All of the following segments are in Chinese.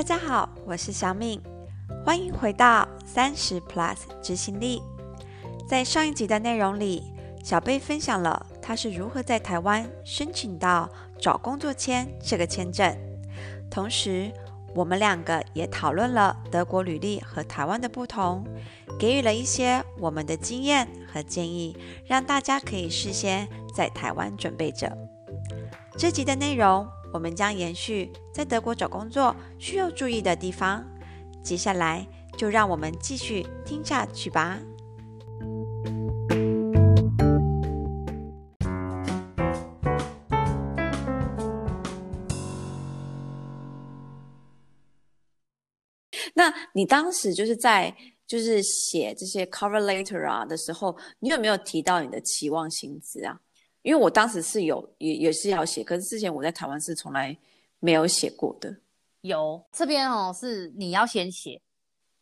大家好，我是小敏，欢迎回到三十 Plus 执行力。在上一集的内容里，小贝分享了他是如何在台湾申请到找工作签这个签证，同时我们两个也讨论了德国履历和台湾的不同，给予了一些我们的经验和建议，让大家可以事先在台湾准备着。这集的内容。我们将延续在德国找工作需要注意的地方。接下来就让我们继续听下去吧。那你当时就是在就是写这些 cover letter 啊的时候，你有没有提到你的期望薪资啊？因为我当时是有也也是要写，可是之前我在台湾是从来没有写过的。有这边哦，是你要先写，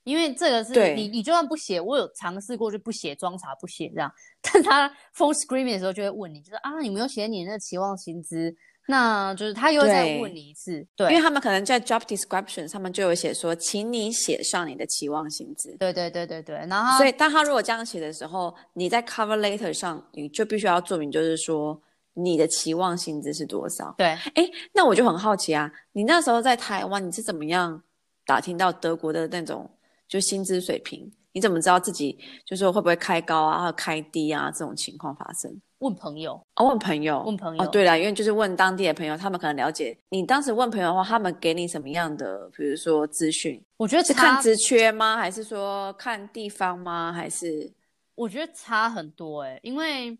因为这个是你你就算不写，我有尝试过就不写装傻不写这样，但他 full screaming 的时候就会问你，就是啊你没有写你那个期望薪资。那就是他又再问你一次，对，对，因为他们可能在 job description 上面就有写说，请你写上你的期望薪资。对对对对对，然后所以当他如果这样写的时候，你在 cover letter 上你就必须要注明，就是说你的期望薪资是多少。对，哎，那我就很好奇啊，你那时候在台湾你是怎么样打听到德国的那种就薪资水平？你怎么知道自己就是说会不会开高啊，或开低啊这种情况发生？问朋友哦，问朋友，问朋友。哦，对了，因为就是问当地的朋友，他们可能了解你当时问朋友的话，他们给你什么样的，比如说资讯？我觉得是看职缺吗？还是说看地方吗？还是？我觉得差很多哎、欸，因为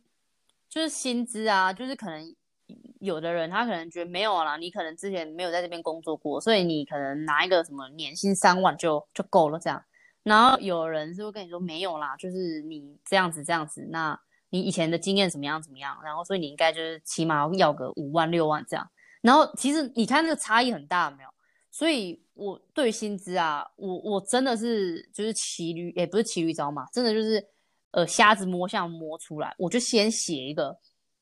就是薪资啊，就是可能有的人他可能觉得没有啦，你可能之前没有在这边工作过，所以你可能拿一个什么年薪三万就就够了这样。然后有人是会跟你说没有啦，就是你这样子这样子那。你以前的经验怎么样？怎么样？然后，所以你应该就是起码要个五万六万这样。然后，其实你看那个差异很大，没有？所以我对薪资啊，我我真的是就是骑驴，也不是骑驴找马，真的就是呃瞎子摸象摸出来。我就先写一个，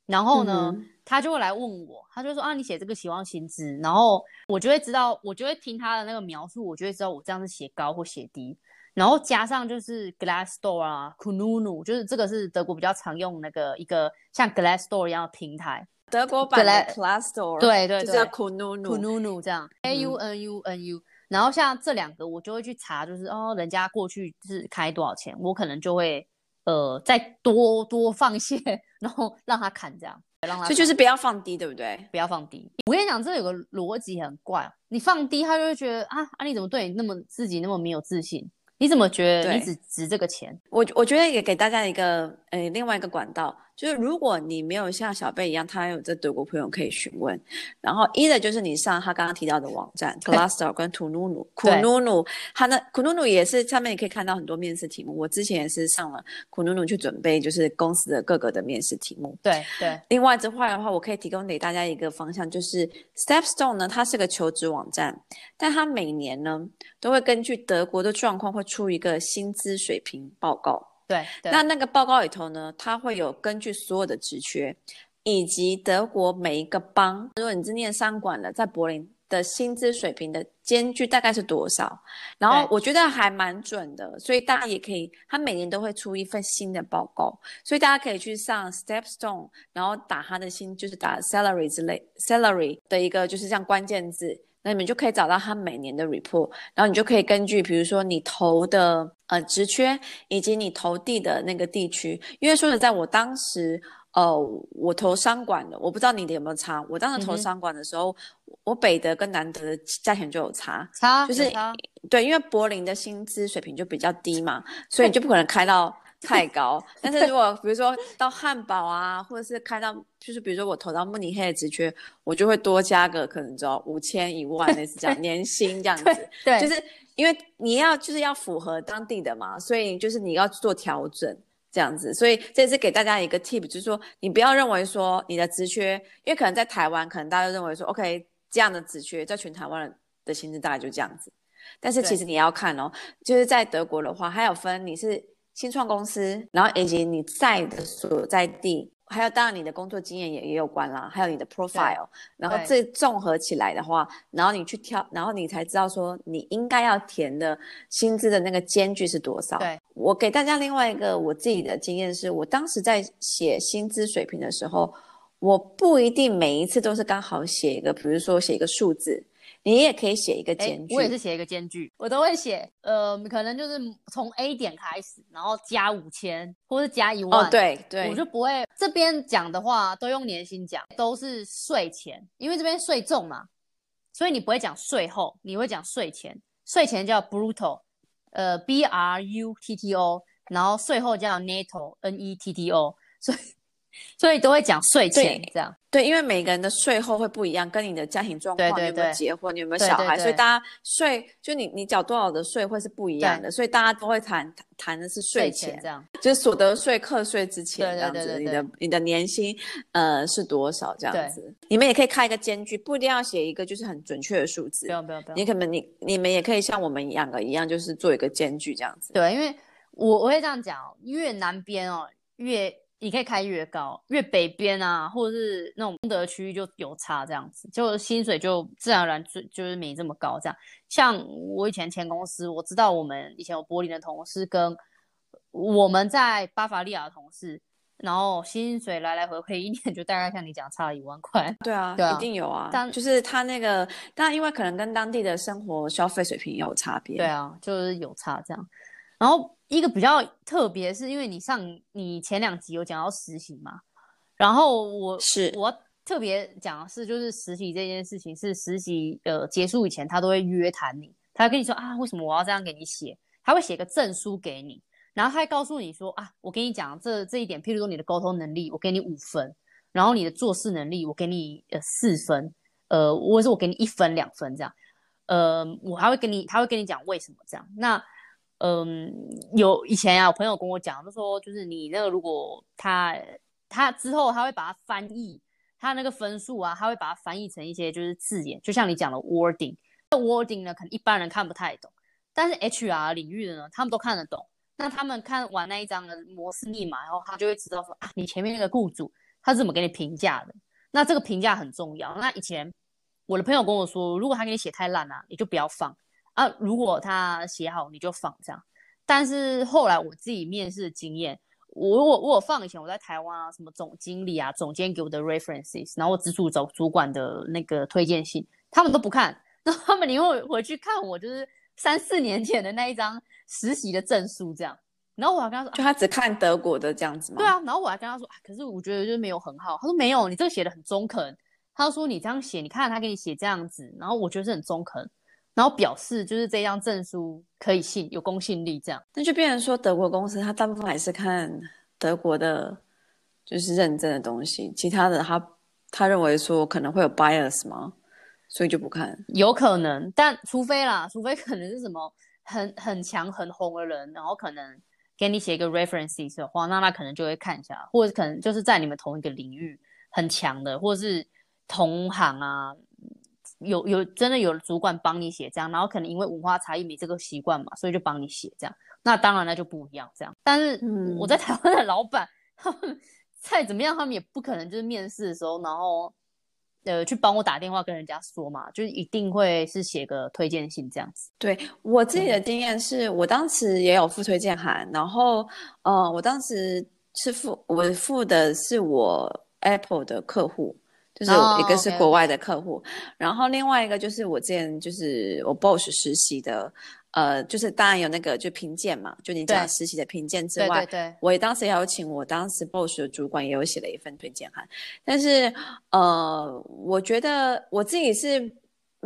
然后呢，嗯、他就会来问我，他就说啊，你写这个期望薪资，然后我就会知道，我就会听他的那个描述，我就会知道我这样是写高或写低。然后加上就是 Glassdoor 啊，Kununu，就是这个是德国比较常用那个一个像 Glassdoor 一样的平台，德国版的 Glassdoor，对对对，就是 Kununu，Kununu 这样，A U N U N U。然后像这两个，我就会去查，就是哦，人家过去是开多少钱，我可能就会呃再多多放些，然后让他砍这样，让他。所以就是不要放低，对不对？不要放低。我跟你讲，这有个逻辑很怪，你放低，他就会觉得啊啊，你怎么对你那么自己那么没有自信？你怎么觉得你只值这个钱？我我觉得也给大家一个呃另外一个管道。就是如果你没有像小贝一样，他有在德国朋友可以询问，然后一的就是你上他刚刚提到的网站 Glassdoor 跟 Kununu Kununu 他那 Kununu 也是上面你可以看到很多面试题目。我之前也是上了 Kununu 去准备，就是公司的各个的面试题目。对对。另外之外的话，我可以提供给大家一个方向，就是 Stepstone 呢，它是个求职网站，但它每年呢都会根据德国的状况会出一个薪资水平报告。对，对，那那个报告里头呢，它会有根据所有的职缺，以及德国每一个邦，如果你是念商管的，在柏林的薪资水平的间距大概是多少？然后我觉得还蛮准的，所以大家也可以，他每年都会出一份新的报告，所以大家可以去上 Stepstone，然后打他的薪，就是打 salary 之类 salary 的一个就是这样关键字。那你们就可以找到他每年的 report，然后你就可以根据，比如说你投的呃职缺，以及你投递的那个地区，因为说实在，我当时呃我投商管的，我不知道你的有没有差。我当时投商管的时候，嗯、我北德跟南德的价钱就有差，差就是对，因为柏林的薪资水平就比较低嘛，所以你就不 可能开到。太高，但是如果比如说到汉堡啊，或者是开到，就是比如说我投到慕尼黑的职缺，我就会多加个可能只要五千一万类似这样年薪这样 子，对，就是因为你要就是要符合当地的嘛，所以就是你要做调整这样子，所以这是给大家一个 tip，就是说你不要认为说你的职缺，因为可能在台湾，可能大家都认为说 OK 这样的职缺在全台湾的薪资大概就这样子，但是其实你要看哦，就是在德国的话，还有分你是。新创公司，然后以及你在的所在地还有当然你的工作经验也也有关啦，还有你的 profile，然后这综合起来的话，然后你去挑，然后你才知道说你应该要填的薪资的那个间距是多少。对，我给大家另外一个我自己的经验是，我当时在写薪资水平的时候，我不一定每一次都是刚好写一个，比如说写一个数字。你也可以写一个间距，我也是写一个间距，我都会写，呃，可能就是从 A 点开始，然后加五千，或是加一万，哦，对对，我就不会这边讲的话都用年薪讲，都是税前，因为这边税重嘛，所以你不会讲税后，你会讲税前，税前叫 brutto，呃，B R U T T O，然后税后叫 netto，N E T T O，所以。所以都会讲税前这样，对，因为每个人的税后会不一样，跟你的家庭状况，有没有结婚，你有没有小孩，对对对，所以大家税就你你缴多少的税会是不一样的，所以大家都会谈谈的是税前，这样，就是所得税课税之前这样子，你的你的年薪呃是多少这样子，你们也可以开一个间距，不一定要写一个就是很准确的数字，不用不用不用，你可能你你们也可以像我们两个一样，就是做一个间距这样子，对，因为我我会这样讲，越南边哦越。你可以开越高，越北边啊，或者是那种东德区域就有差这样子，就薪水就自然而然就就是没这么高这样。像我以前前公司，我知道我们以前有柏林的同事跟我们在巴伐利亚的同事，然后薪水来来回回一年就大概像你讲差了一万块。对啊，对啊，一定有啊。但就是他那个，当然因为可能跟当地的生活消费水平也有差别。对啊，就是有差这样。然后。一个比较特别，是因为你上你前两集有讲到实习嘛，然后我是我特别讲的是，就是实习这件事情是实习呃结束以前，他都会约谈你，他会跟你说啊，为什么我要这样给你写？他会写个证书给你，然后他会告诉你说啊，我跟你讲这这一点，譬如说你的沟通能力，我给你五分，然后你的做事能力，我给你呃四分，呃，或者是我给你一分两分这样，呃，我还会跟你，他会跟你讲为什么这样，那。嗯，有以前啊，有朋友跟我讲，就说就是你那个，如果他他之后他会把它翻译，他那个分数啊，他会把它翻译成一些就是字眼，就像你讲的 wording，这 wording 呢，可能一般人看不太懂，但是 HR 领域的呢，他们都看得懂。那他们看完那一张的摩斯密码，然后他就会知道说啊，你前面那个雇主他是怎么给你评价的。那这个评价很重要。那以前我的朋友跟我说，如果他给你写太烂啊，你就不要放。啊，如果他写好，你就放这样。但是后来我自己面试的经验，我我我有放以前我在台湾啊，什么总经理啊、总监给我的 references，然后我直属找主管的那个推荐信，他们都不看。那他们你会回去看我就是三四年前的那一张实习的证书这样。然后我还跟他说，就他只看德国的这样子吗？对啊。然后我还跟他说，啊，可是我觉得就是没有很好。他说没有，你这个写的很中肯。他说你这样写，你看他给你写这样子，然后我觉得是很中肯。然后表示就是这张证书可以信，有公信力，这样。那就变成说德国公司，他大部分还是看德国的，就是认证的东西，其他的他他认为说可能会有 bias 吗？所以就不看。有可能，但除非啦，除非可能是什么很很强很红的人，然后可能给你写一个 references 的话，那他可能就会看一下，或者可能就是在你们同一个领域很强的，或者是同行啊。有有真的有主管帮你写这样，然后可能因为文化差异没这个习惯嘛，所以就帮你写这样。那当然那就不一样这样。但是我在台湾的老板，他们再怎么样，他们也不可能就是面试的时候，然后呃去帮我打电话跟人家说嘛，就是一定会是写个推荐信这样子。对，我自己的经验是我当时也有附推荐函，然后呃我当时是附我附的是我 Apple 的客户。就是一个是国外的客户，oh, okay, okay. 然后另外一个就是我之前就是我 Bosch 实习的，呃，就是当然有那个就评鉴嘛，就你讲实习的评鉴之外，对对对，我也当时邀请我当时 Bosch 的主管也有写了一份推荐函，但是呃，我觉得我自己是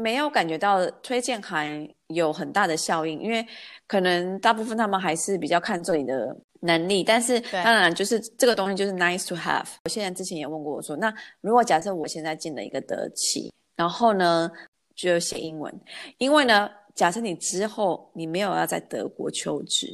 没有感觉到推荐函有很大的效应，因为可能大部分他们还是比较看重你的。能力，但是当然就是这个东西就是 nice to have。我现在之前也问过我说，那如果假设我现在进了一个德企，然后呢就写英文，因为呢，假设你之后你没有要在德国求职，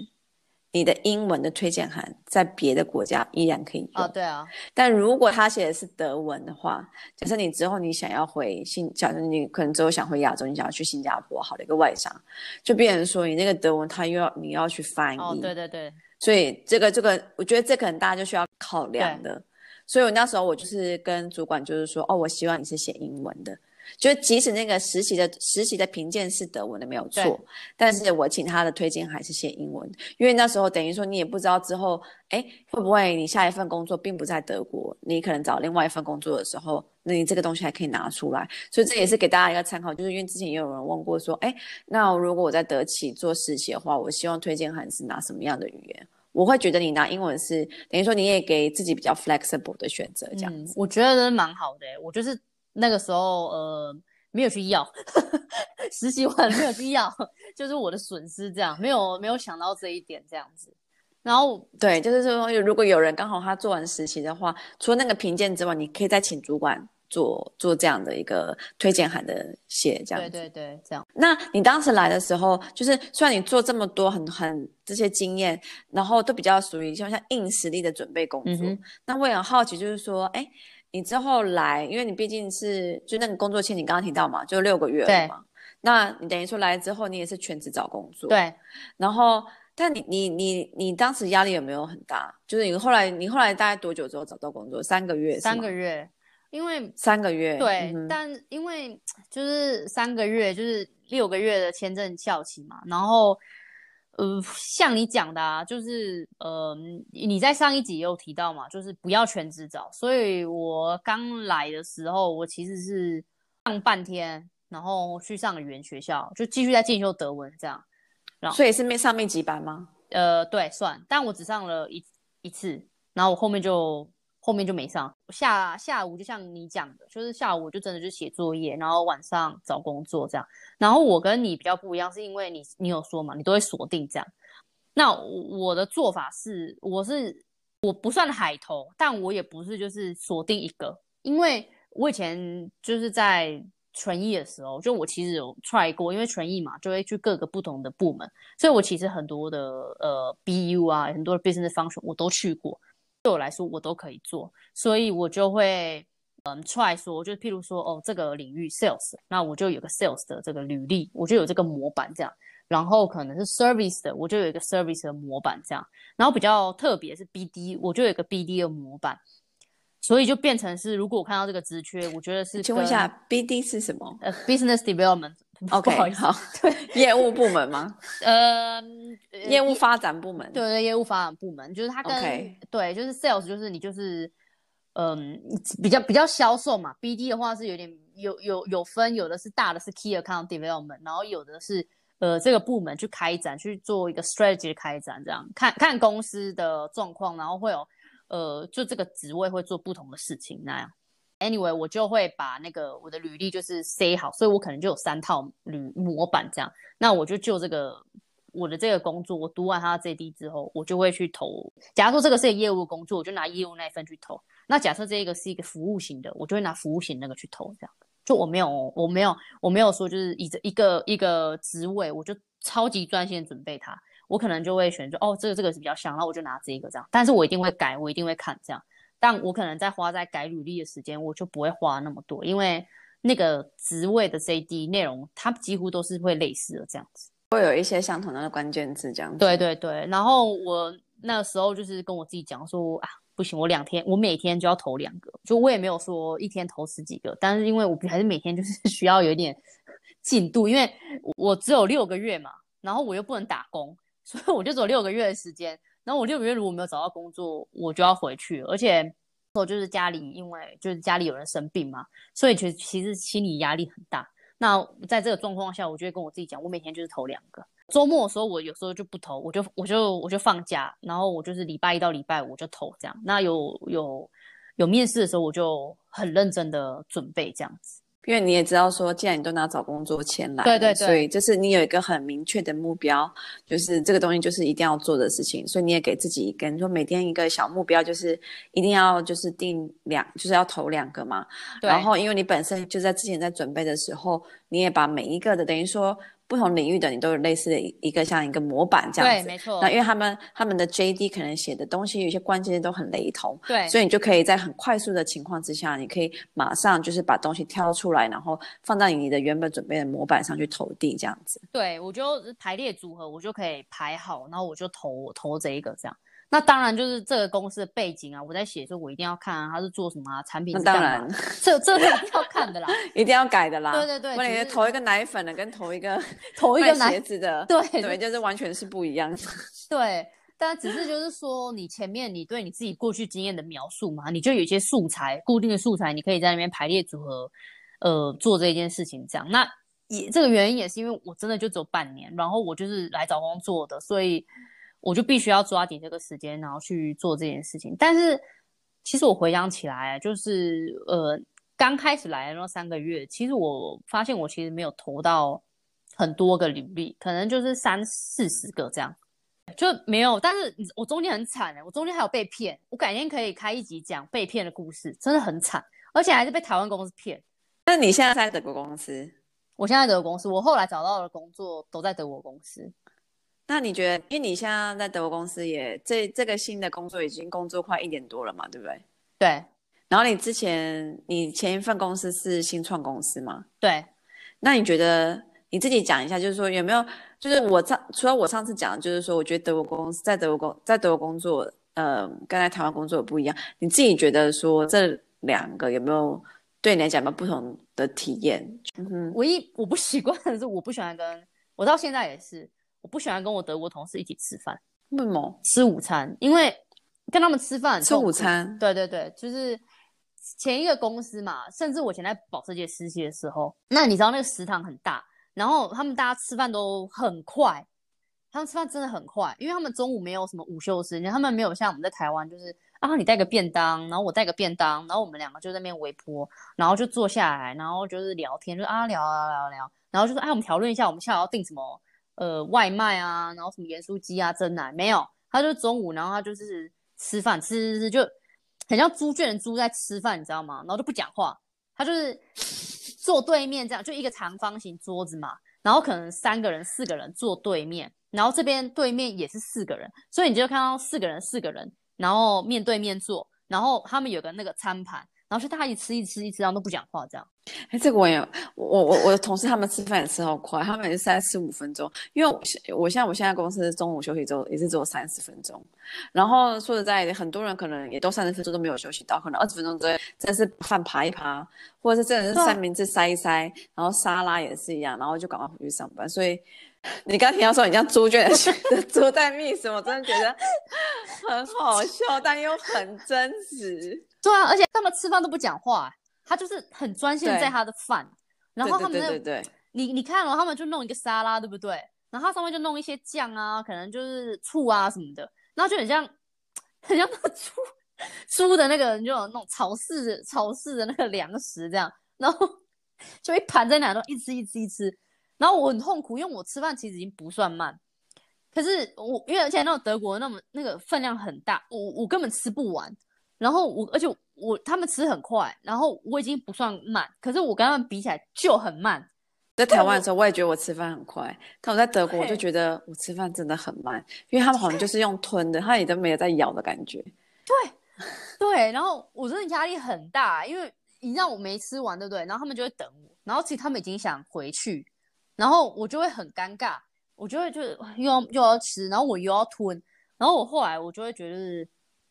你的英文的推荐函在别的国家依然可以用。哦，对啊。但如果他写的是德文的话，假设你之后你想要回新，假设你可能之后想回亚洲，你想要去新加坡，好的一个外商，就变成说你那个德文他又要你要去翻译。哦，对对对。所以这个这个，我觉得这可能大家就需要考量的。所以我那时候我就是跟主管就是说，哦，我希望你是写英文的。就即使那个实习的实习的评鉴是德文的没有错，但是我请他的推荐还是写英文，因为那时候等于说你也不知道之后，哎，会不会你下一份工作并不在德国，你可能找另外一份工作的时候，那你这个东西还可以拿出来，所以这也是给大家一个参考，就是因为之前也有人问过说，哎，那如果我在德企做实习的话，我希望推荐函是拿什么样的语言？我会觉得你拿英文是等于说你也给自己比较 flexible 的选择，这样子，嗯、我觉得蛮好的，我就是。那个时候，呃，没有去要，实习完没有去要，就是我的损失，这样没有没有想到这一点，这样子。然后，对，就是说，如果有人刚好他做完实习的话，除了那个评鉴之外，你可以再请主管做做这样的一个推荐函的写，这样。对对对，这样。那你当时来的时候，就是虽然你做这么多很很这些经验，然后都比较属于像像硬实力的准备工作，嗯、那我也很好奇，就是说，哎。你之后来，因为你毕竟是就那个工作签，你刚刚提到嘛，就六个月了嘛。那你等于说来之后，你也是全职找工作。对。然后，但你你你你当时压力有没有很大？就是你后来你后来大概多久之后找到工作？三个月。三个月，因为三个月。对，嗯、但因为 就是三个月，就是六个月的签证效期嘛，然后。呃，像你讲的啊，就是呃，你在上一集也有提到嘛，就是不要全职找。所以我刚来的时候，我其实是上半天，然后去上个语言学校，就继续在进修德文这样。然后，所以是面上面几班吗？呃，对，算，但我只上了一一次，然后我后面就。后面就没上，下下午就像你讲的，就是下午我就真的就写作业，然后晚上找工作这样。然后我跟你比较不一样，是因为你你有说嘛，你都会锁定这样。那我的做法是，我是我不算海投，但我也不是就是锁定一个，因为我以前就是在纯艺的时候，就我其实有 try 过，因为纯艺嘛，就会去各个不同的部门，所以我其实很多的呃 BU 啊，很多的 business function 我都去过。对我来说，我都可以做，所以我就会嗯 try 说，就譬如说哦，这个领域 sales，那我就有个 sales 的这个履历，我就有这个模板这样。然后可能是 service 的，我就有一个 service 的模板这样。然后比较特别是 BD，我就有一个 BD 的模板。所以就变成是，如果我看到这个职缺，我觉得是。请问一下，BD 是什么？呃，business development。OK，好，对，业务部门吗？呃，业务发展部门。对对，业务发展部门就是他跟 Okay. 对，就是 sales，就是你就是嗯，比较比较销售嘛。BD 的话是有点有有有分，有的是大的是 key account development，然后有的是呃这个部门去开展去做一个 strategy 开展，这样看看公司的状况，然后会有。呃，就这个职位会做不同的事情那样。Anyway，我就会把那个我的履历就是 C 好，所以我可能就有三套履模板这样。那我就就这个我的这个工作，我读完他的 JD 之后，我就会去投。假如说这个是业务工作，我就拿业务那一份去投。那假设这个是一个服务型的，我就会拿服务型那个去投。这样，就我没有，我没有，我没有说就是以这一个一个职位，我就超级专心准备它。我可能就会选择哦，这个这个是比较像，那我就拿这个这样。但是我一定会改，我一定会看这样。但我可能在花在改履历的时间，我就不会花那么多，因为那个职位的 JD 内容，它几乎都是会类似的这样子，会有一些相同的关键字这样子。对对对。然后我那时候就是跟我自己讲说啊，不行，我两天，我每天就要投两个，就我也没有说一天投十几个，但是因为我还是每天就是 需要有一点进度，因为我只有六个月嘛，然后我又不能打工。所以我就只有六个月的时间，然后我六个月如果没有找到工作，我就要回去，而且我就是家里因为就是家里有人生病嘛，所以其实其实心理压力很大。那在这个状况下，我就会跟我自己讲，我每天就是投两个。周末的时候，我有时候就不投，我就我就我就放假，然后我就是礼拜一到礼拜五就投这样。那有有有面试的时候，我就很认真的准备这样子。因为你也知道说，既然你都拿找工作签来，对对对，所以就是你有一个很明确的目标，就是这个东西就是一定要做的事情，所以你也给自己跟你说每天一个小目标，就是一定要就是定两，就是要投两个嘛。对然后因为你本身就在之前在准备的时候，你也把每一个的等于说。不同领域的你都有类似的一一个像一个模板这样子，对，没错。那因为他们他们的 JD 可能写的东西有些关键都很雷同，对，所以你就可以在很快速的情况之下，你可以马上就是把东西挑出来，然后放到你的原本准备的模板上去投递这样子。对，我就排列组合，我就可以排好，然后我就投投这一个这样。那当然就是这个公司的背景啊，我在写的时候我一定要看啊，他是做什么啊，产品？当然，这这定要看的啦，一定要改的啦。对对对，不然投一个奶粉的跟投一个 投一个鞋子的，对对，就是完全是不一样的。对，但只是就是说，你前面你对你自己过去经验的描述嘛，你就有一些素材，固定的素材，你可以在那边排列组合，呃，做这件事情这样。那也这个原因也是因为我真的就只有半年，然后我就是来找工作的，所以。我就必须要抓紧这个时间，然后去做这件事情。但是，其实我回想起来，就是呃，刚开始来的那三个月，其实我发现我其实没有投到很多个履历，可能就是三四十个这样，就没有。但是我中间很惨哎，我中间还有被骗。我改天可以开一集讲被骗的故事，真的很惨，而且还是被台湾公司骗。那你现在在德国公司？我现在在德国公司，我后来找到的工作都在德国公司。那你觉得，因为你现在在德国公司也这这个新的工作已经工作快一年多了嘛，对不对？对。然后你之前你前一份公司是新创公司吗？对。那你觉得你自己讲一下，就是说有没有，就是我上除了我上次讲的，就是说我觉得德国公司在德国工在德国工作，呃，跟在台湾工作不一样。你自己觉得说这两个有没有对你来讲有没有不同的体验？嗯哼，唯一我不习惯 的是，我不喜欢跟我到现在也是。我不喜欢跟我德国同事一起吃饭，为什么？吃午餐，因为跟他们吃饭吃午餐，对对对，就是前一个公司嘛，甚至我前在保时捷实习的时候，那你知道那个食堂很大，然后他们大家吃饭都很快，他们吃饭真的很快，因为他们中午没有什么午休时间，他们没有像我们在台湾，就是啊你带个便当，然后我带个便当，然后我们两个就在那边围坡，然后就坐下来，然后就是聊天，就啊聊啊聊啊聊，然后就说哎我们讨论一下我们下午要订什么。呃，外卖啊，然后什么盐酥鸡啊，蒸奶没有，他就中午，然后他就是吃饭，吃吃吃，就很像猪圈的猪在吃饭，你知道吗？然后就不讲话，他就是坐对面这样，就一个长方形桌子嘛，然后可能三个人、四个人坐对面，然后这边对面也是四个人，所以你就看到四个人、四个人，然后面对面坐，然后他们有个那个餐盘。然后就大家一吃一吃一吃，然后都不讲话这样。哎，这个我也，我我我的同事他们吃饭也吃好快，他们也是在吃五分钟。因为我我现在我现在公司中午休息之后也是只有三十分钟。然后说实在的，很多人可能也都三十分钟都没有休息到，可能二十分钟之内真的是饭扒一扒，或者是真的是三明治塞一塞，然后沙拉也是一样，然后就赶快回去上班。所以你刚听到说你像猪圈的猪在觅食，我真的觉得很好笑，但又很真实。对啊，而且他们吃饭都不讲话，他就是很专心在他的饭。然后他们那，对对对对，你你看了，他们就弄一个沙拉，对不对？然后他上面就弄一些酱啊，可能就是醋啊什么的，然后就很像很像那个猪猪的那个，就有那种草饲草饲的那个粮食这样，然后 就一盘在那，都一吃一吃一吃。然后我很痛苦，因为我吃饭其实已经不算慢，可是我因为而且那种德国那么那个分量很大，我我根本吃不完。然后我，而且我，他们吃很快，然后我已经不算慢，可是我跟他们比起来就很慢。在台湾的时候，我也觉得我吃饭很快，但我在德国我就觉得我吃饭真的很慢，因为他们好像就是用吞的，他也都没有在咬的感觉。对，对，然后我真的压力很大，因为你让我没吃完，对不对？然后他们就会等我，然后其实他们已经想回去，然后我就会很尴尬，我就会就是又要又要吃，然后我又要吞，然后我后来我就会觉得。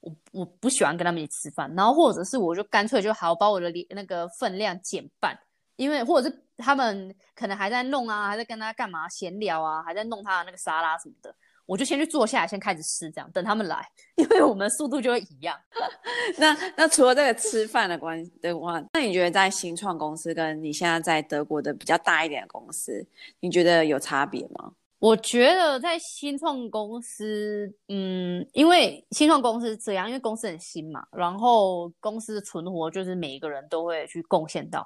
我我不喜欢跟他们一起吃饭，然后或者是我就干脆就好把我的那个分量减半，因为或者是他们可能还在弄啊，还在跟他干嘛闲聊啊，还在弄他的那个沙拉什么的，我就先去坐下来，先开始吃，这样等他们来，因为我们速度就会一样。那那除了这个吃饭的关的话，那你觉得在新创公司跟你现在在德国的比较大一点的公司，你觉得有差别吗？我觉得在新创公司，嗯，因为新创公司这样，因为公司很新嘛，然后公司的存活就是每一个人都会去贡献到，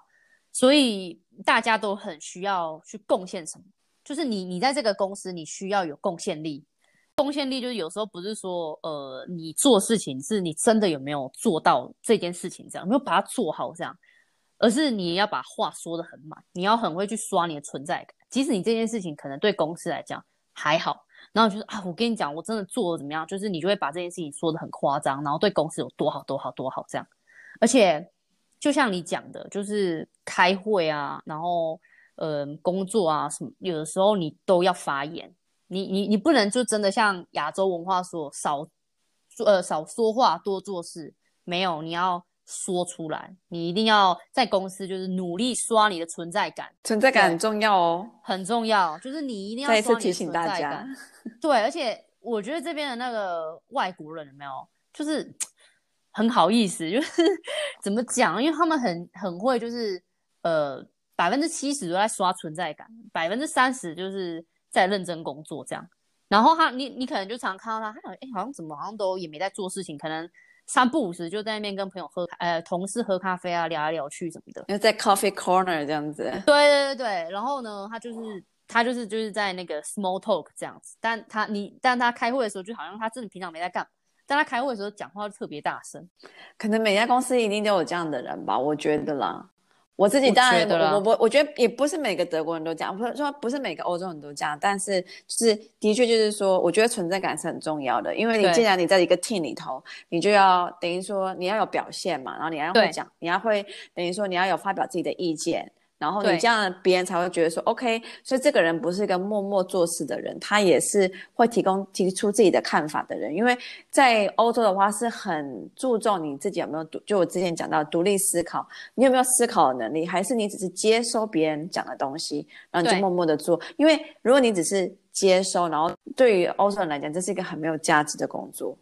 所以大家都很需要去贡献什么。就是你，你在这个公司，你需要有贡献力。贡献力就是有时候不是说，呃，你做事情是你真的有没有做到这件事情，这样有没有把它做好这样，而是你要把话说得很满，你要很会去刷你的存在感。即使你这件事情可能对公司来讲还好，然后就是啊，我跟你讲，我真的做的怎么样？就是你就会把这件事情说得很夸张，然后对公司有多好多好多好这样。而且就像你讲的，就是开会啊，然后呃工作啊什么，有的时候你都要发言，你你你不能就真的像亚洲文化说少说呃少说话多做事，没有，你要说出来，你一定要在公司就是努力刷你的存在感，存在感很重要哦，很重要，就是你一定要。再一次提醒大家，对，而且我觉得这边的那个外国人有没有，就是 很好意思，就是 怎么讲，因为他们很很会，就是呃百分之七十都在刷存在感，百分之三十就是在认真工作这样。然后他，你你可能就常看到他，他好像哎，好像怎么好像都也没在做事情，可能三不五时就在那边跟朋友喝，呃，同事喝咖啡啊，聊来聊去什么的。因为在 coffee corner 这样子。对对对对，然后呢，他就是他就是就是在那个 small talk 这样子，但他你但他开会的时候，就好像他真的平常没在干，但他开会的时候讲话就特别大声。可能每家公司一定都有这样的人吧，我觉得啦。我自己当然，我我我我觉得也不是每个德国人都这样，不是说不是每个欧洲人都这样，但是就是的确就是说，我觉得存在感是很重要的，因为你既然你在一个 team 里头，你就要等于说你要有表现嘛，然后你要会讲，你要会等于说你要有发表自己的意见。然后你这样，别人才会觉得说，OK，所以这个人不是一个默默做事的人，他也是会提供提出自己的看法的人。因为在欧洲的话，是很注重你自己有没有独，就我之前讲到独立思考，你有没有思考的能力，还是你只是接收别人讲的东西，然后你就默默的做。因为如果你只是接收，然后对于欧洲人来讲，这是一个很没有价值的工作。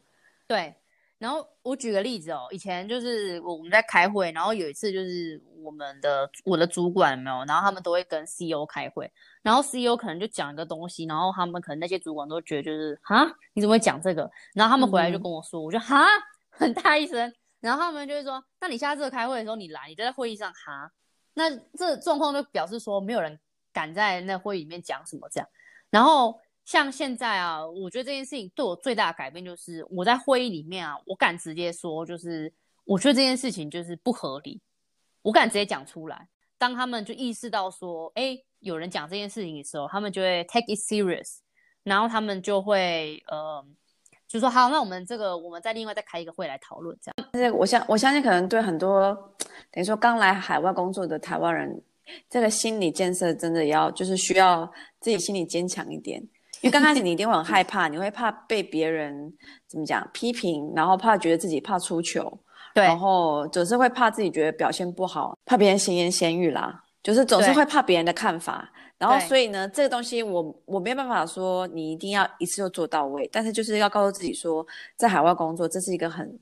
对。然后我举个例子哦，以前就是我我们在开会，然后有一次就是我们的我的主管有没有，然后他们都会跟 CEO 开会，然后 CEO 可能就讲一个东西，然后他们可能那些主管都觉得就是哈，你怎么会讲这个？然后他们回来就跟我说，嗯、我就哈很大一声，然后他们就会说，那你下次开会的时候你来，你就在会议上哈，那这状况就表示说没有人敢在那会议里面讲什么这样，然后。像现在啊，我觉得这件事情对我最大的改变就是，我在会议里面啊，我敢直接说，就是我觉得这件事情就是不合理，我敢直接讲出来。当他们就意识到说，哎，有人讲这件事情的时候，他们就会 take it serious，然后他们就会呃，就说好，那我们这个我们再另外再开一个会来讨论这样。但是我相我相信，可能对很多等于说刚来海外工作的台湾人，这个心理建设真的要就是需要自己心理坚强一点。因为刚开始你一定会很害怕，你会怕被别人怎么讲批评，然后怕觉得自己怕出糗，对，然后总是会怕自己觉得表现不好，怕别人闲言闲语啦，就是总是会怕别人的看法。然后所以呢，这个东西我我没有办法说你一定要一次就做到位，但是就是要告诉自己说，在海外工作这是一个很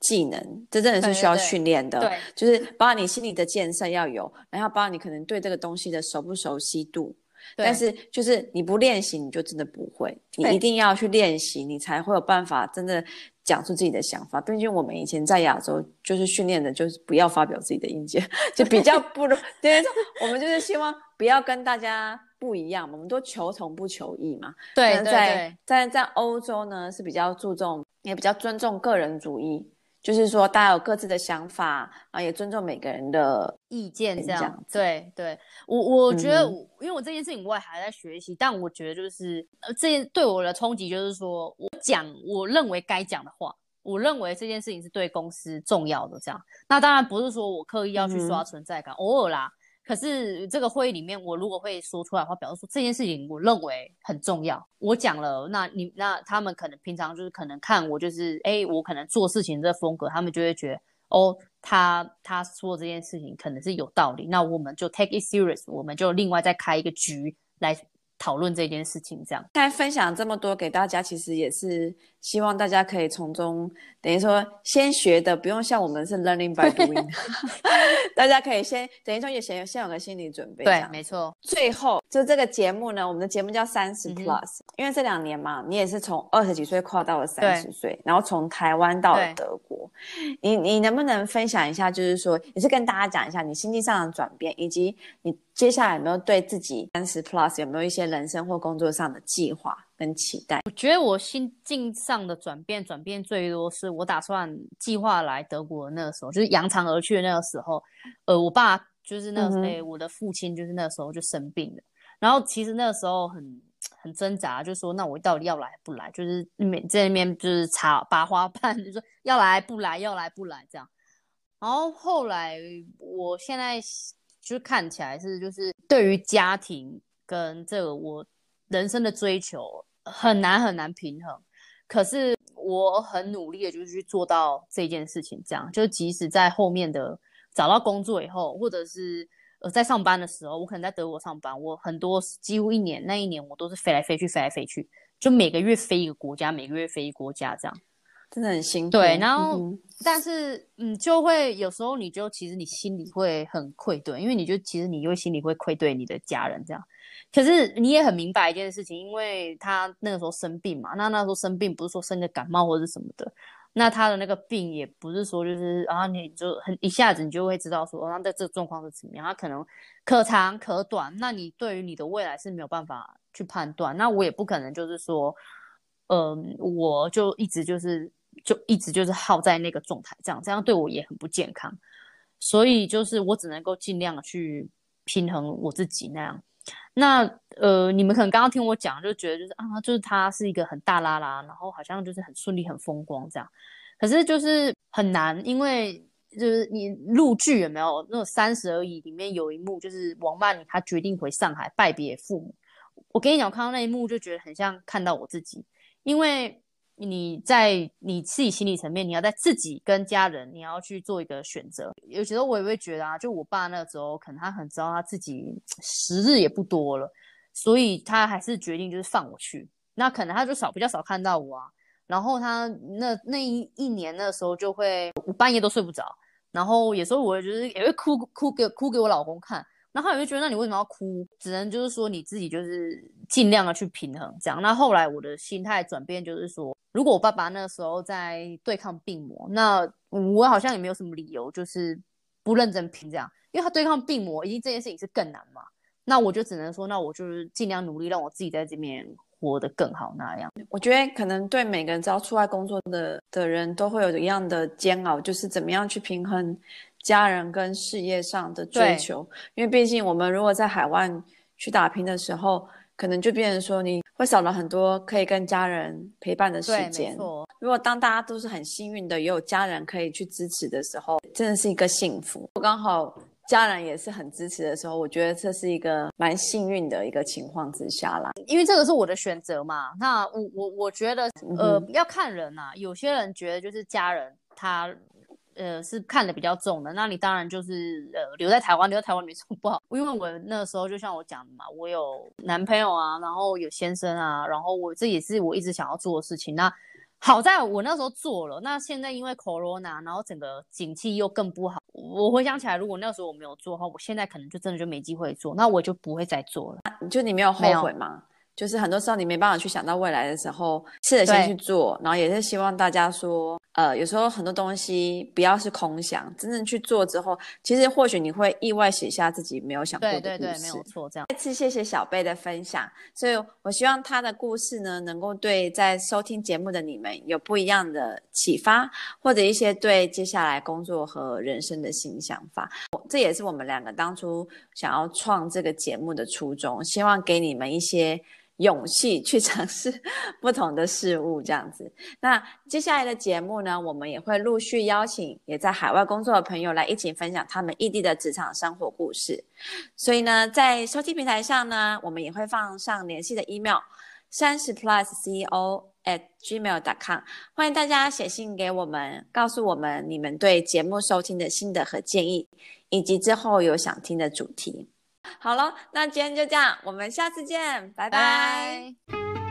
技能，这真的是需要训练的，对，对，对，就是包括你心理的建设要有，然后包括你可能对这个东西的熟不熟悉度。但是就是你不练习，你就真的不会。你一定要去练习，你才会有办法真的讲出自己的想法。毕竟我们以前在亚洲就是训练的，就是不要发表自己的意见，就比较不如。对，我们就是希望不要跟大家不一样嘛，我们都求同不求异嘛。对，在在在在欧洲呢是比较注重，也比较尊重个人主义。就是说，大家有各自的想法啊，也尊重每个人的意见，这样。对对，我我觉得我，因为我这件事情我也还在学习，嗯、但我觉得就是，呃，这件对我的冲击就是说，我讲我认为该讲的话，我认为这件事情是对公司重要的，这样。那当然不是说我刻意要去刷存在感，嗯、偶尔啦。可是这个会议里面，我如果会说出来的话，表示说这件事情我认为很重要。我讲了，那你那他们可能平常就是可能看我就是，哎，我可能做事情这风格，他们就会觉得，哦，他他说这件事情可能是有道理。那我们就 take it serious，我们就另外再开一个局来讨论这件事情。这样，现在分享这么多给大家，其实也是希望大家可以从中等于说先学的，不用像我们是 learning by doing。大家可以先等于说也先先有个心理准备，对，没错。最后就这个节目呢，我们的节目叫三十 plus，、嗯、因为这两年嘛，你也是从二十几岁跨到了三十岁，然后从台湾到了德国，你你能不能分享一下，就是说也是跟大家讲一下你心境上的转变，以及你接下来有没有对自己三十 plus 有没有一些人生或工作上的计划？跟期待，我觉得我心境上的转变，转变最多是我打算计划来德国的那个时候，就是扬长而去的那个时候。呃，我爸就是那个时候，嗯、我的父亲就是那个时候就生病了。然后其实那个时候很很挣扎，就说那我到底要来不来？就是每在那边就是插拔花瓣，就说要来不来，要来不来这样。然后后来我现在就看起来是就是对于家庭跟这个我人生的追求。很难很难平衡，可是我很努力的，就是去做到这件事情。这样，就即使在后面的找到工作以后，或者是呃在上班的时候，我可能在德国上班，我很多几乎一年那一年我都是飞来飞去，飞来飞去，就每个月飞一个国家，每个月飞一个国家这样。真的很辛苦。对，然后、嗯、但是嗯，就会有时候你就其实你心里会很愧对，因为你就其实你就会心里会愧对你的家人这样。可是你也很明白一件事情，因为他那个时候生病嘛，那那时候生病不是说生个感冒或者什么的，那他的那个病也不是说就是啊，你就很一下子你就会知道说，那在这个状况是怎么样，他可能可长可短，那你对于你的未来是没有办法去判断，那我也不可能就是说，嗯、我就一直就是。就一直就是耗在那个状态，这样这样对我也很不健康，所以就是我只能够尽量去平衡我自己那样。那呃，你们可能刚刚听我讲，就觉得就是啊，就是他是一个很大拉拉，然后好像就是很顺利、很风光这样。可是就是很难，因为就是你录剧有没有那种《三十而已》里面有一幕，就是王曼妮她决定回上海拜别父母。我跟你讲，我看到那一幕就觉得很像看到我自己，因为。你在你自己心理层面，你要在自己跟家人，你要去做一个选择。有时候我也会觉得啊，就我爸那个时候，可能他很知道他自己时日也不多了，所以他还是决定就是放我去。那可能他就少比较少看到我啊。然后他那那一一年那时候就会，我半夜都睡不着。然后有时候我就是也会哭哭给哭给我老公看。然后我就觉得，那你为什么要哭？只能就是说你自己就是尽量的去平衡这样。那后来我的心态转变就是说。如果我爸爸那时候在对抗病魔，那我好像也没有什么理由就是不认真拼这样，因为他对抗病魔，一定这件事情是更难嘛。那我就只能说，那我就是尽量努力，让我自己在这边活得更好那样。我觉得可能对每个人只要出来工作的的人都会有一样的煎熬，就是怎么样去平衡家人跟事业上的追求。因为毕竟我们如果在海外去打拼的时候，可能就变成说你会少了很多可以跟家人陪伴的时间。没错。如果当大家都是很幸运的，也有家人可以去支持的时候，真的是一个幸福。我刚好家人也是很支持的时候，我觉得这是一个蛮幸运的一个情况之下啦。因为这个是我的选择嘛。那我我我觉得，呃，要看人呐、啊。有些人觉得就是家人他。呃，是看的比较重的，那你当然就是呃留在台湾，留在台湾没什么不好，因为我那个时候就像我讲的嘛，我有男朋友啊，然后有先生啊，然后我这也是我一直想要做的事情。那好在我那时候做了，那现在因为 Corona，然后整个景气又更不好，我回想起来，如果那时候我没有做的话，我现在可能就真的就没机会做，那我就不会再做了。就你没有后悔吗？就是很多时候你没办法去想到未来的时候，试着先去做，然后也是希望大家说，呃，有时候很多东西不要是空想，真正去做之后，其实或许你会意外写下自己没有想过的故事。对对对，没有错，这样。再次谢谢小贝的分享，所以我希望他的故事呢，能够对在收听节目的你们有不一样的启发，或者一些对接下来工作和人生的新想法。这也是我们两个当初想要创这个节目的初衷，希望给你们一些。勇气去尝试 不同的事物，这样子。那接下来的节目呢，我们也会陆续邀请也在海外工作的朋友来一起分享他们异地的职场生活故事。所以呢，在收听平台上呢，我们也会放上联系的 email，三十 plus CEO at gmail dot com，欢迎大家写信给我们，告诉我们你们对节目收听的心得和建议，以及之后有想听的主题。好了，那今天就这样，我们下次见，拜拜。拜拜。